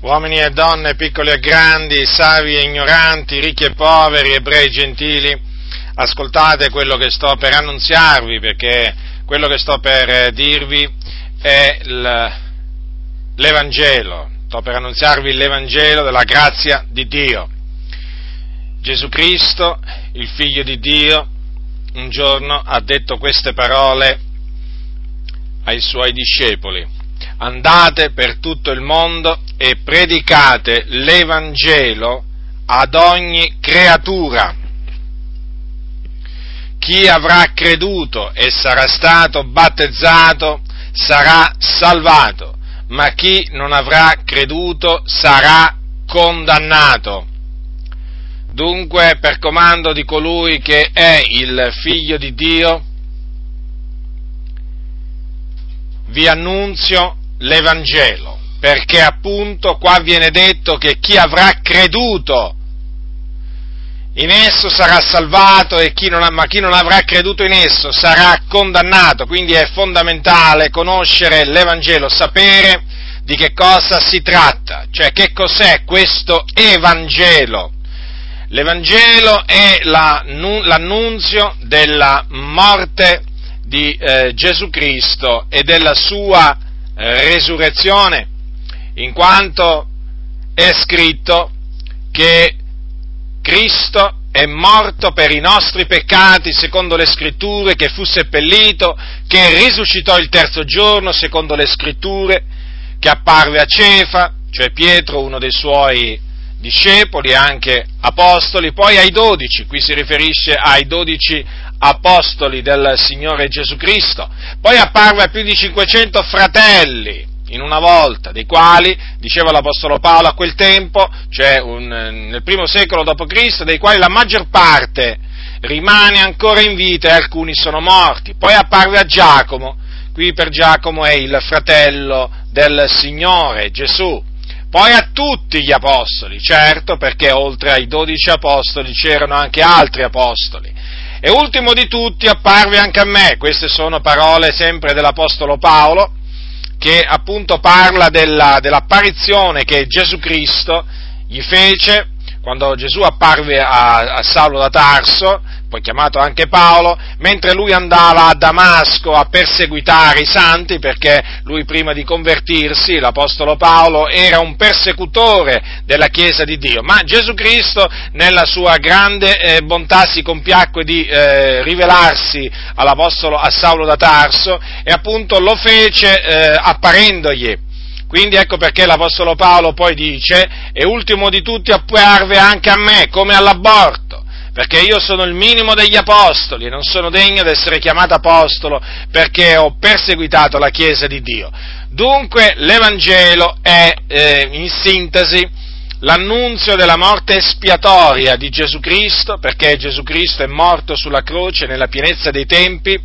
uomini e donne, piccoli e grandi, savi e ignoranti, ricchi e poveri, ebrei e gentili, ascoltate quello che sto per annunziarvi, perché quello che sto per dirvi è l'Evangelo, sto per annunziarvi l'Evangelo della grazia di Dio. Gesù Cristo, il Figlio di Dio, un giorno ha detto queste parole ai suoi discepoli andate per tutto il mondo e predicate l'Evangelo ad ogni creatura. Chi avrà creduto e sarà stato battezzato sarà salvato, ma chi non avrà creduto sarà condannato. Dunque, per comando di colui che è il figlio di Dio, vi annunzio l'Evangelo, perché appunto qua viene detto che chi avrà creduto in esso sarà salvato chi non, ma chi non avrà creduto in esso sarà condannato, quindi è fondamentale conoscere l'Evangelo, sapere di che cosa si tratta, cioè che cos'è questo Evangelo. L'Evangelo è la, l'annunzio della morte di eh, Gesù Cristo e della sua resurrezione, in quanto è scritto che Cristo è morto per i nostri peccati, secondo le scritture, che fu seppellito, che risuscitò il terzo giorno, secondo le scritture, che apparve a Cefa, cioè Pietro, uno dei suoi discepoli e anche apostoli, poi ai dodici, qui si riferisce ai dodici apostoli del Signore Gesù Cristo, poi apparve a più di 500 fratelli in una volta, dei quali, diceva l'Apostolo Paolo a quel tempo, cioè un, nel primo secolo d.C., dei quali la maggior parte rimane ancora in vita e alcuni sono morti. Poi apparve a Giacomo, qui per Giacomo è il fratello del Signore Gesù. Poi a tutti gli apostoli, certo, perché oltre ai dodici apostoli c'erano anche altri apostoli. E ultimo di tutti apparve anche a me, queste sono parole sempre dell'Apostolo Paolo, che appunto parla della, dell'apparizione che Gesù Cristo gli fece quando Gesù apparve a, a Saulo da Tarso, poi chiamato anche Paolo, mentre lui andava a Damasco a perseguitare i santi, perché lui prima di convertirsi, l'Apostolo Paolo, era un persecutore della Chiesa di Dio, ma Gesù Cristo nella sua grande eh, bontà si compiacque di eh, rivelarsi all'Apostolo, a Saulo da Tarso e appunto lo fece eh, apparendogli quindi ecco perché l'Apostolo Paolo poi dice, e ultimo di tutti apparve anche a me, come all'aborto, perché io sono il minimo degli apostoli e non sono degno di essere chiamato apostolo perché ho perseguitato la Chiesa di Dio. Dunque l'Evangelo è, eh, in sintesi, l'annunzio della morte espiatoria di Gesù Cristo, perché Gesù Cristo è morto sulla croce nella pienezza dei tempi,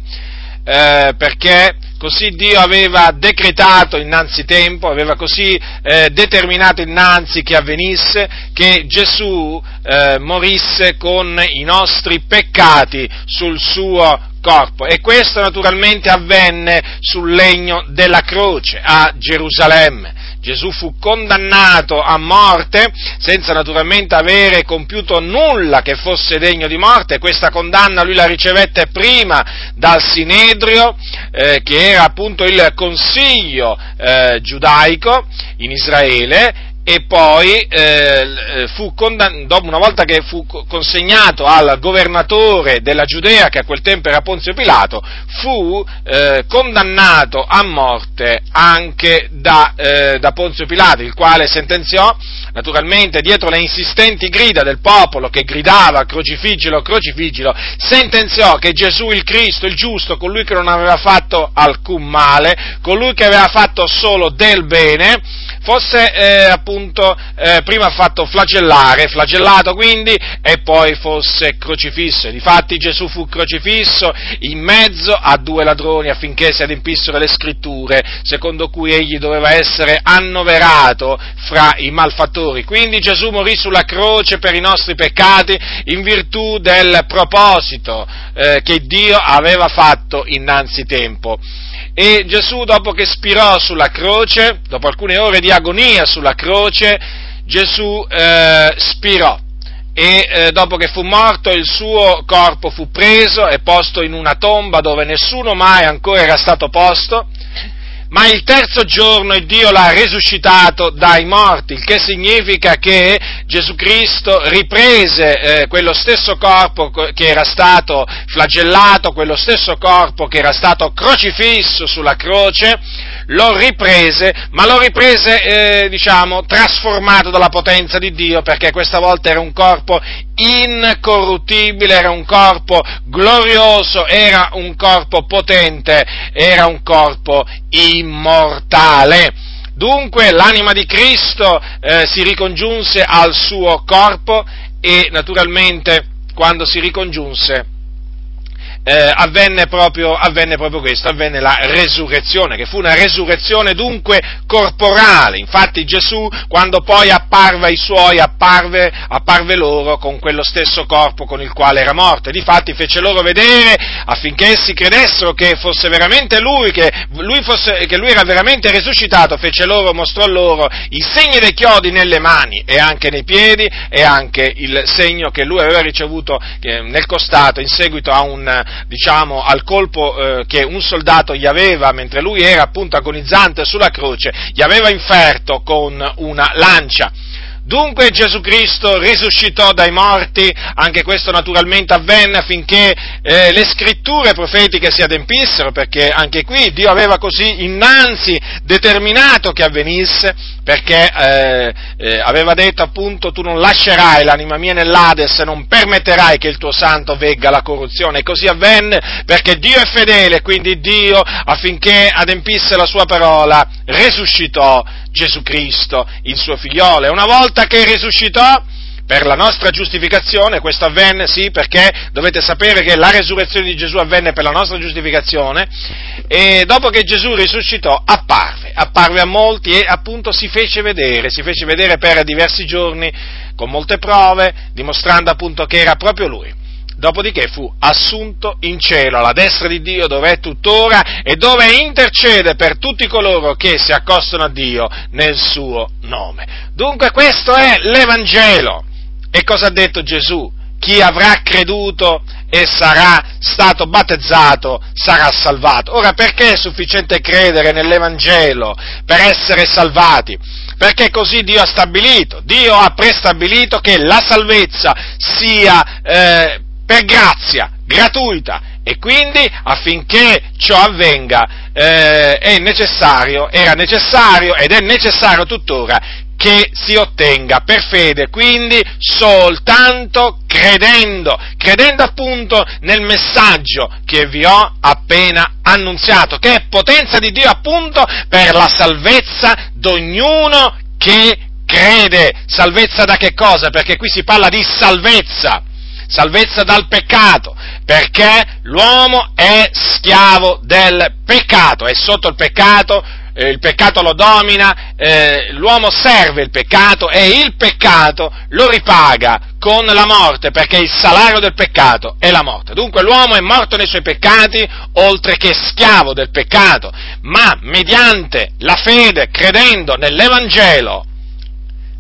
eh, perché così Dio aveva decretato innanzi tempo, aveva così eh, determinato innanzi che avvenisse, che Gesù eh, morisse con i nostri peccati sul suo corpo. E questo naturalmente avvenne sul legno della croce a Gerusalemme. Gesù fu condannato a morte senza naturalmente avere compiuto nulla che fosse degno di morte. Questa condanna lui la ricevette prima dal Sinedrio, eh, che era appunto il consiglio eh, giudaico in Israele, e poi eh, fu condann- una volta che fu consegnato al governatore della Giudea, che a quel tempo era Ponzio Pilato, fu eh, condannato a morte anche da, eh, da, Ponzio Pilato, il quale sentenziò, naturalmente dietro le insistenti grida del popolo che gridava crocifiggilo, crocifiggilo, sentenziò che Gesù il Cristo, il giusto, colui che non aveva fatto alcun male, colui che aveva fatto solo del bene, fosse eh, appunto eh, prima fatto flagellare, flagellato quindi, e poi fosse crocifisso. Difatti Gesù fu crocifisso in mezzo a due ladroni affinché si adempissero le scritture, secondo cui egli doveva essere annoverato fra i malfattori. Quindi Gesù morì sulla croce per i nostri peccati in virtù del proposito eh, che Dio aveva fatto innanzi tempo. E Gesù dopo che spirò sulla croce, dopo alcune ore di agonia sulla croce, Gesù eh, spirò. E eh, dopo che fu morto il suo corpo fu preso e posto in una tomba dove nessuno mai ancora era stato posto ma il terzo giorno Dio l'ha risuscitato dai morti, il che significa che Gesù Cristo riprese eh, quello stesso corpo che era stato flagellato, quello stesso corpo che era stato crocifisso sulla croce, lo riprese, ma lo riprese, eh, diciamo, trasformato dalla potenza di Dio, perché questa volta era un corpo incorruttibile, era un corpo glorioso, era un corpo potente, era un corpo immortale. Dunque l'anima di Cristo eh, si ricongiunse al suo corpo e naturalmente quando si ricongiunse eh, avvenne, proprio, avvenne, proprio, questo, avvenne la resurrezione, che fu una resurrezione dunque corporale. Infatti Gesù, quando poi apparve ai suoi, apparve, apparve loro con quello stesso corpo con il quale era morto. E difatti fece loro vedere, affinché essi credessero che fosse veramente lui, che lui, fosse, che lui era veramente risuscitato, fece loro, mostrò loro i segni dei chiodi nelle mani e anche nei piedi e anche il segno che lui aveva ricevuto nel costato in seguito a un diciamo, al colpo eh, che un soldato gli aveva, mentre lui era appunto agonizzante sulla croce, gli aveva inferto con una lancia. Dunque Gesù Cristo risuscitò dai morti, anche questo naturalmente avvenne affinché eh, le scritture profetiche si adempissero, perché anche qui Dio aveva così innanzi determinato che avvenisse, perché eh, eh, aveva detto appunto tu non lascerai l'anima mia nell'Ades non permetterai che il tuo santo vegga la corruzione. E così avvenne perché Dio è fedele, quindi Dio affinché adempisse la sua parola risuscitò Gesù Cristo, il suo figliolo. E una volta che risuscitò, per la nostra giustificazione, questo avvenne, sì, perché dovete sapere che la resurrezione di Gesù avvenne per la nostra giustificazione, e dopo che Gesù risuscitò apparve, apparve a molti e appunto si fece vedere, si fece vedere per diversi giorni con molte prove, dimostrando appunto che era proprio Lui dopodiché fu assunto in cielo alla destra di Dio dove è tuttora e dove intercede per tutti coloro che si accostano a Dio nel suo nome. Dunque questo è l'Evangelo. E cosa ha detto Gesù? Chi avrà creduto e sarà stato battezzato sarà salvato. Ora perché è sufficiente credere nell'Evangelo per essere salvati? Perché così Dio ha stabilito, Dio ha prestabilito che la salvezza sia eh, per grazia, gratuita, e quindi affinché ciò avvenga eh, è necessario, era necessario ed è necessario tuttora che si ottenga per fede, quindi soltanto credendo, credendo appunto nel messaggio che vi ho appena annunziato, che è potenza di Dio appunto per la salvezza di ognuno che crede. Salvezza da che cosa? Perché qui si parla di salvezza salvezza dal peccato, perché l'uomo è schiavo del peccato, è sotto il peccato, eh, il peccato lo domina, eh, l'uomo serve il peccato e il peccato lo ripaga con la morte, perché il salario del peccato è la morte. Dunque l'uomo è morto nei suoi peccati, oltre che schiavo del peccato, ma mediante la fede, credendo nell'Evangelo,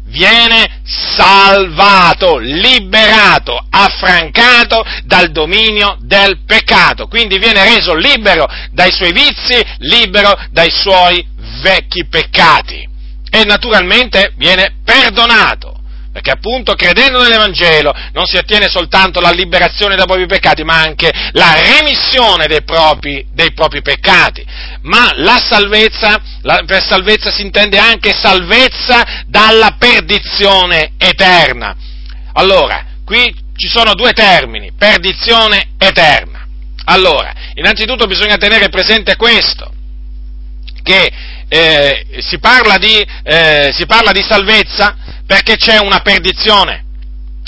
viene salvato, liberato, affrancato dal dominio del peccato, quindi viene reso libero dai suoi vizi, libero dai suoi vecchi peccati e naturalmente viene perdonato. Perché appunto credendo nell'Evangelo non si ottiene soltanto la liberazione dai propri peccati, ma anche la remissione dei propri, dei propri peccati. Ma la salvezza, la, per salvezza si intende anche salvezza dalla perdizione eterna. Allora, qui ci sono due termini, perdizione eterna. Allora, innanzitutto bisogna tenere presente questo, che eh, si, parla di, eh, si parla di salvezza perché c'è una perdizione.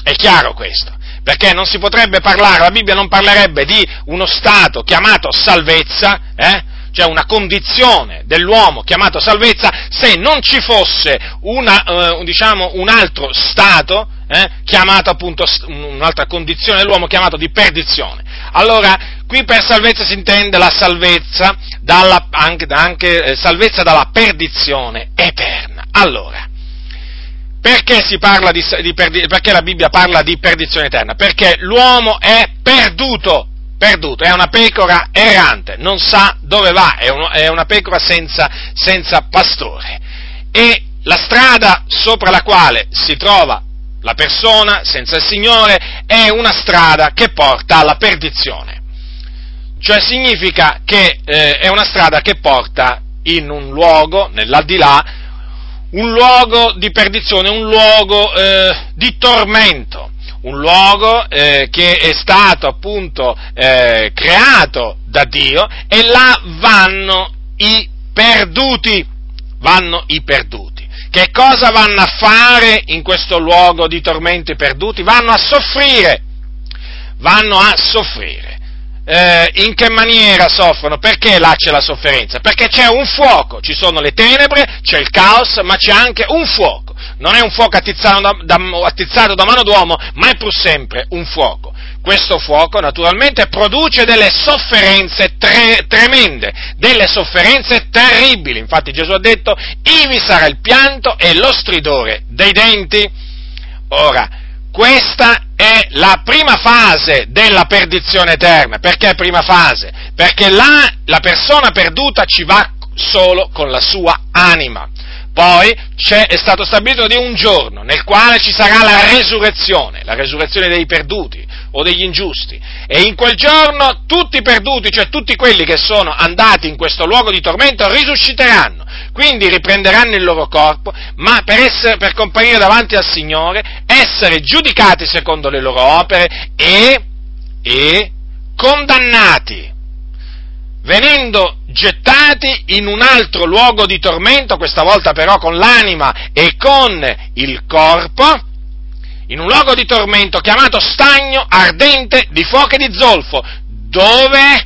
È chiaro questo. Perché non si potrebbe parlare, la Bibbia non parlerebbe di uno stato chiamato salvezza, eh? cioè una condizione dell'uomo chiamato salvezza, se non ci fosse una, eh, diciamo, un altro stato, eh, chiamato appunto, un'altra condizione dell'uomo chiamato di perdizione. Allora, Qui per salvezza si intende la salvezza, dalla, anche, anche eh, salvezza dalla perdizione eterna. Allora, perché, di, di perché la Bibbia parla di perdizione eterna? Perché l'uomo è perduto, perduto, è una pecora errante, non sa dove va, è, un, è una pecora senza, senza pastore. E la strada sopra la quale si trova la persona senza il Signore è una strada che porta alla perdizione. Cioè significa che eh, è una strada che porta in un luogo, nell'aldilà, un luogo di perdizione, un luogo eh, di tormento, un luogo eh, che è stato appunto eh, creato da Dio e là vanno i perduti, vanno i perduti. Che cosa vanno a fare in questo luogo di tormento i perduti? Vanno a soffrire, vanno a soffrire. Eh, in che maniera soffrono? Perché là c'è la sofferenza? Perché c'è un fuoco, ci sono le tenebre, c'è il caos, ma c'è anche un fuoco. Non è un fuoco attizzato da, da, attizzato da mano d'uomo, ma è pur sempre un fuoco. Questo fuoco naturalmente produce delle sofferenze tre, tremende, delle sofferenze terribili. Infatti Gesù ha detto, ivi sarà il pianto e lo stridore dei denti. Ora, questa è la prima fase della perdizione eterna. Perché prima fase? Perché là la persona perduta ci va solo con la sua anima. Poi è stato stabilito di un giorno nel quale ci sarà la resurrezione, la resurrezione dei perduti o degli ingiusti. E in quel giorno tutti i perduti, cioè tutti quelli che sono andati in questo luogo di tormento, risusciteranno. Quindi riprenderanno il loro corpo, ma per, essere, per comparire davanti al Signore, essere giudicati secondo le loro opere e, e condannati venendo gettati in un altro luogo di tormento, questa volta però con l'anima e con il corpo, in un luogo di tormento chiamato stagno ardente di fuoco e di zolfo, dove,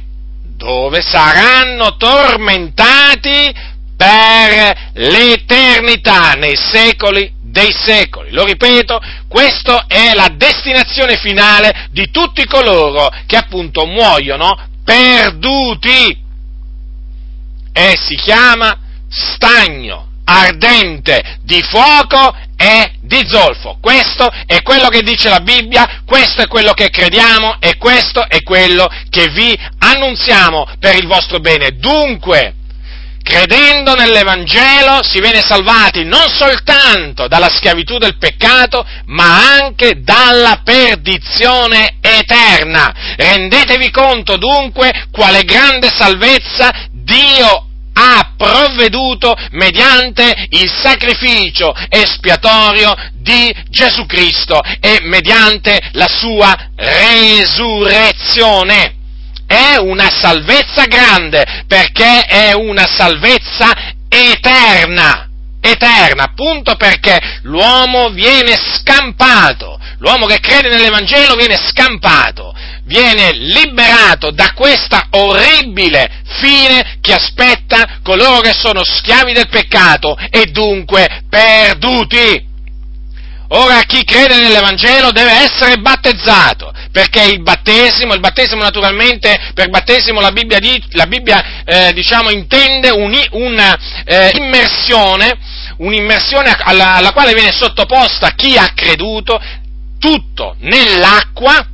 dove saranno tormentati per l'eternità, nei secoli dei secoli. Lo ripeto, questa è la destinazione finale di tutti coloro che appunto muoiono perduti. E si chiama stagno ardente di fuoco e di zolfo. Questo è quello che dice la Bibbia, questo è quello che crediamo e questo è quello che vi annunziamo per il vostro bene. Dunque, credendo nell'Evangelo si viene salvati non soltanto dalla schiavitù del peccato, ma anche dalla perdizione eterna. Rendetevi conto dunque quale grande salvezza Dio ha provveduto mediante il sacrificio espiatorio di Gesù Cristo e mediante la sua resurrezione è una salvezza grande, perché è una salvezza eterna, eterna, appunto perché l'uomo viene scampato, l'uomo che crede nell'Evangelo viene scampato, viene liberato da questa orribile fine che aspetta coloro che sono schiavi del peccato e dunque perduti. Ora chi crede nell'Evangelo deve essere battezzato, perché il battesimo, il battesimo naturalmente, per battesimo la Bibbia, la Bibbia eh, diciamo, intende un'immersione, eh, un'immersione alla, alla quale viene sottoposta chi ha creduto, tutto nell'acqua,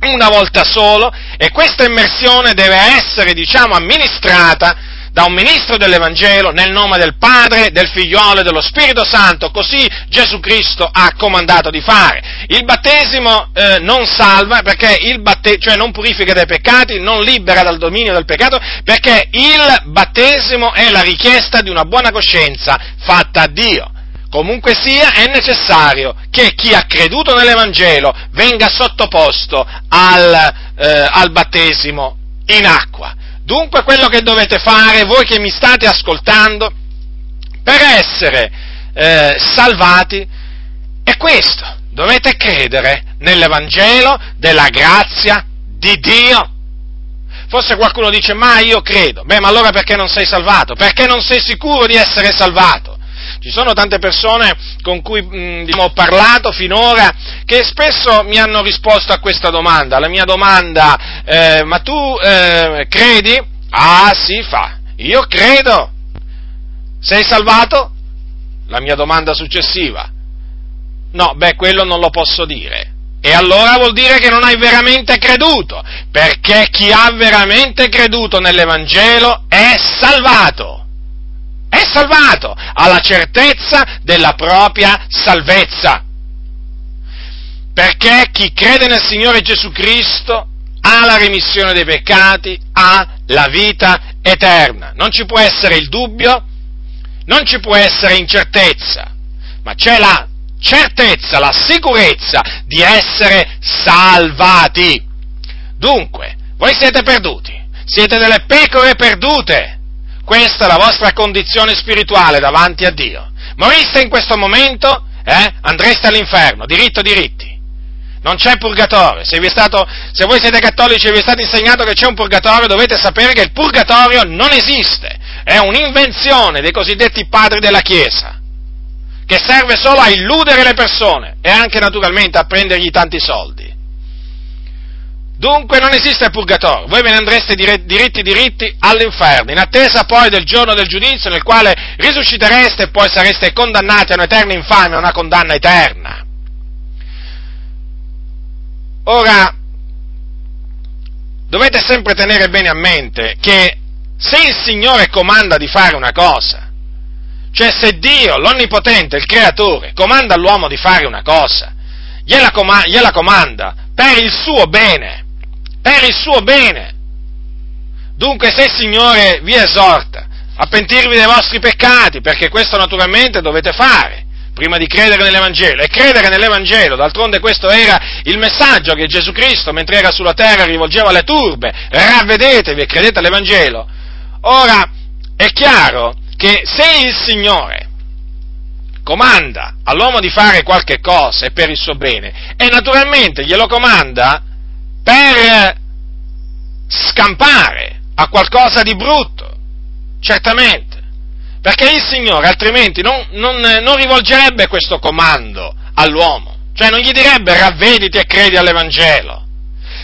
una volta solo, e questa immersione deve essere, diciamo, amministrata da un ministro dell'Evangelo nel nome del Padre, del Figliolo e dello Spirito Santo, così Gesù Cristo ha comandato di fare. Il battesimo eh, non salva perché il battesimo, cioè non purifica dai peccati, non libera dal dominio del peccato, perché il battesimo è la richiesta di una buona coscienza fatta a Dio. Comunque sia, è necessario che chi ha creduto nell'Evangelo venga sottoposto al, eh, al battesimo in acqua. Dunque quello che dovete fare, voi che mi state ascoltando, per essere eh, salvati, è questo. Dovete credere nell'Evangelo della grazia di Dio. Forse qualcuno dice, ma io credo. Beh, ma allora perché non sei salvato? Perché non sei sicuro di essere salvato? Ci sono tante persone con cui mh, diciamo, ho parlato finora che spesso mi hanno risposto a questa domanda. La mia domanda, eh, ma tu eh, credi? Ah sì, fa. Io credo. Sei salvato? La mia domanda successiva. No, beh, quello non lo posso dire. E allora vuol dire che non hai veramente creduto, perché chi ha veramente creduto nell'Evangelo è salvato. Salvato, ha la certezza della propria salvezza. Perché chi crede nel Signore Gesù Cristo ha la remissione dei peccati, ha la vita eterna. Non ci può essere il dubbio, non ci può essere incertezza, ma c'è la certezza, la sicurezza di essere salvati. Dunque, voi siete perduti, siete delle pecore perdute. Questa è la vostra condizione spirituale davanti a Dio. Moriste in questo momento, eh, andreste all'inferno, diritto diritti. Non c'è purgatorio. Se, stato, se, voi siete cattolici e vi è stato insegnato che c'è un purgatorio, dovete sapere che il purgatorio non esiste. È un'invenzione dei cosiddetti padri della Chiesa che serve solo a illudere le persone e anche naturalmente a prendergli tanti soldi. Dunque non esiste il purgatorio, voi ve ne andreste diritti diritti all'inferno, in attesa poi del giorno del giudizio nel quale risuscitereste e poi sareste condannati a un'eterna infamia, a una condanna eterna. Ora, dovete sempre tenere bene a mente che se il Signore comanda di fare una cosa, cioè se Dio, l'Onnipotente, il Creatore, comanda all'uomo di fare una cosa, gliela comanda per il suo bene, per il suo bene. Dunque se il Signore vi esorta a pentirvi dei vostri peccati, perché questo naturalmente dovete fare, prima di credere nell'Evangelo. E credere nell'Evangelo, d'altronde questo era il messaggio che Gesù Cristo, mentre era sulla terra, rivolgeva alle turbe. Ravvedetevi e credete all'Evangelo. Ora, è chiaro che se il Signore comanda all'uomo di fare qualche cosa e per il suo bene, e naturalmente glielo comanda per scampare a qualcosa di brutto, certamente, perché il Signore altrimenti non, non, non rivolgerebbe questo comando all'uomo, cioè non gli direbbe ravvediti e credi all'Evangelo,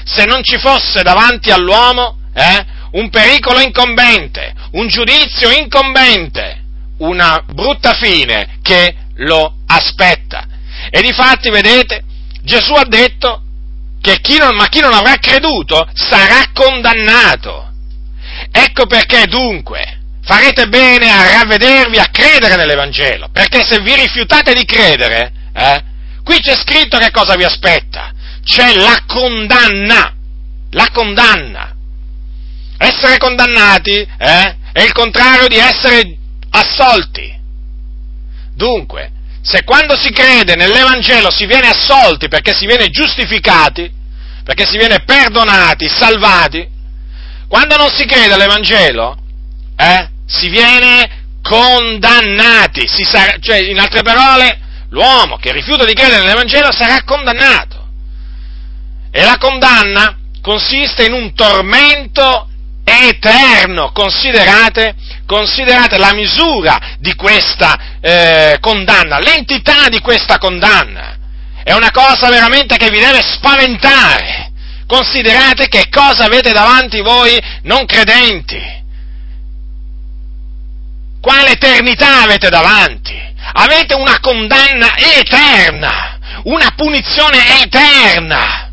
se non ci fosse davanti all'uomo eh, un pericolo incombente, un giudizio incombente, una brutta fine che lo aspetta. E difatti, vedete, Gesù ha detto chi non, ma chi non avrà creduto sarà condannato. Ecco perché dunque farete bene a ravvedervi, a credere nell'Evangelo, perché se vi rifiutate di credere, eh, qui c'è scritto che cosa vi aspetta, c'è la condanna, la condanna. Essere condannati eh, è il contrario di essere assolti. Dunque, se quando si crede nell'Evangelo si viene assolti perché si viene giustificati, perché si viene perdonati, salvati, quando non si crede all'Evangelo, eh, si viene condannati, si sarà, cioè in altre parole, l'uomo che rifiuta di credere nell'Evangelo sarà condannato. E la condanna consiste in un tormento eterno. Considerate, considerate la misura di questa eh, condanna, l'entità di questa condanna. È una cosa veramente che vi deve spaventare. Considerate che cosa avete davanti voi non credenti. Quale eternità avete davanti? Avete una condanna eterna, una punizione eterna,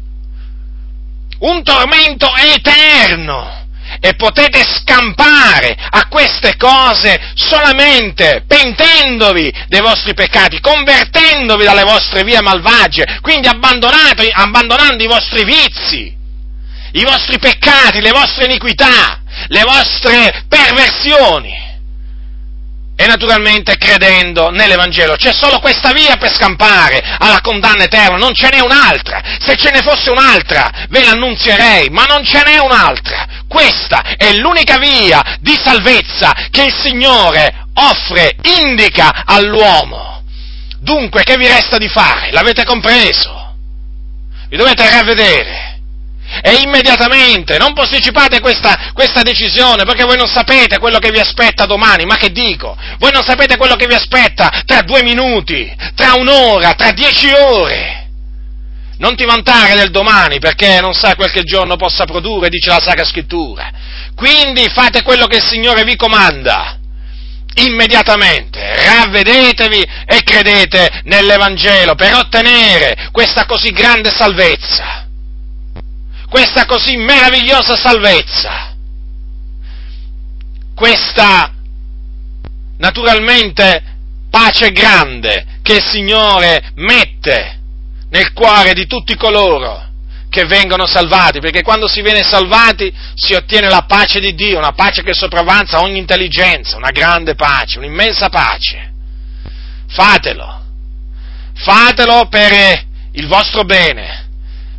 un tormento eterno e potete scampare a queste cose solamente pentendovi dei vostri peccati, convertendovi dalle vostre vie malvagie, quindi abbandonando i vostri vizi, i vostri peccati, le vostre iniquità, le vostre perversioni e naturalmente credendo nell'Evangelo. C'è solo questa via per scampare alla condanna eterna, non ce n'è un'altra. Se ce ne fosse un'altra ve l'annunzierei, ma non ce n'è un'altra. Questa è l'unica via di salvezza che il Signore offre, indica all'uomo. Dunque, che vi resta di fare? L'avete compreso? Vi dovete ravvedere e immediatamente, non posticipate questa, questa decisione, perché voi non sapete quello che vi aspetta domani, ma che dico? Voi non sapete quello che vi aspetta tra due minuti, tra un'ora, tra dieci ore. Non ti vantare del domani perché non sai quel che giorno possa produrre, dice la Sacra Scrittura. Quindi fate quello che il Signore vi comanda. Immediatamente ravvedetevi e credete nell'Evangelo per ottenere questa così grande salvezza, questa così meravigliosa salvezza, questa naturalmente pace grande che il Signore mette nel cuore di tutti coloro che vengono salvati, perché quando si viene salvati si ottiene la pace di Dio, una pace che sopravanza ogni intelligenza, una grande pace, un'immensa pace. Fatelo, fatelo per il vostro bene,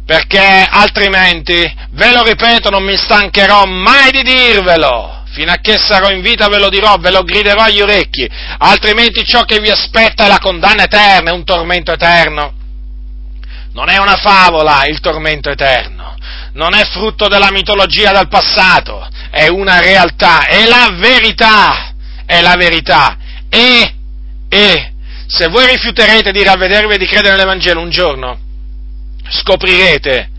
perché altrimenti, ve lo ripeto, non mi stancherò mai di dirvelo, fino a che sarò in vita ve lo dirò, ve lo griderò agli orecchi, altrimenti ciò che vi aspetta è la condanna eterna, è un tormento eterno non è una favola il tormento eterno, non è frutto della mitologia del passato, è una realtà, è la verità, è la verità. E, e, se voi rifiuterete di ravvedervi e di credere nell'Evangelo un giorno, scoprirete,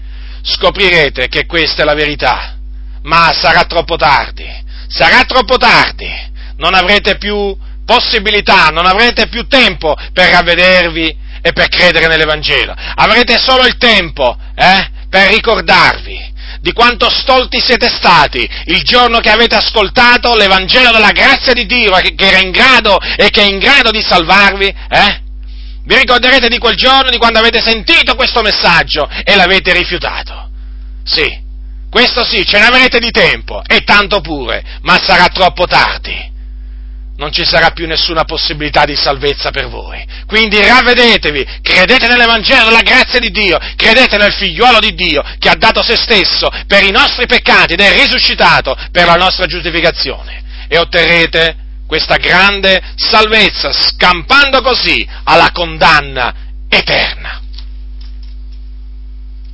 scoprirete che questa è la verità, ma sarà troppo tardi, sarà troppo tardi, non avrete più possibilità, non avrete più tempo per ravvedervi e per credere nell'Evangelo. Avrete solo il tempo eh, per ricordarvi di quanto stolti siete stati il giorno che avete ascoltato l'Evangelo della grazia di Dio che era in grado e che è in grado di salvarvi. Eh? Vi ricorderete di quel giorno, di quando avete sentito questo messaggio e l'avete rifiutato. Sì, questo sì, ce ne avrete di tempo, e tanto pure, ma sarà troppo tardi non ci sarà più nessuna possibilità di salvezza per voi. Quindi ravvedetevi, credete nell'Evangelo della grazia di Dio, credete nel figliuolo di Dio che ha dato se stesso per i nostri peccati ed è risuscitato per la nostra giustificazione e otterrete questa grande salvezza, scampando così alla condanna eterna.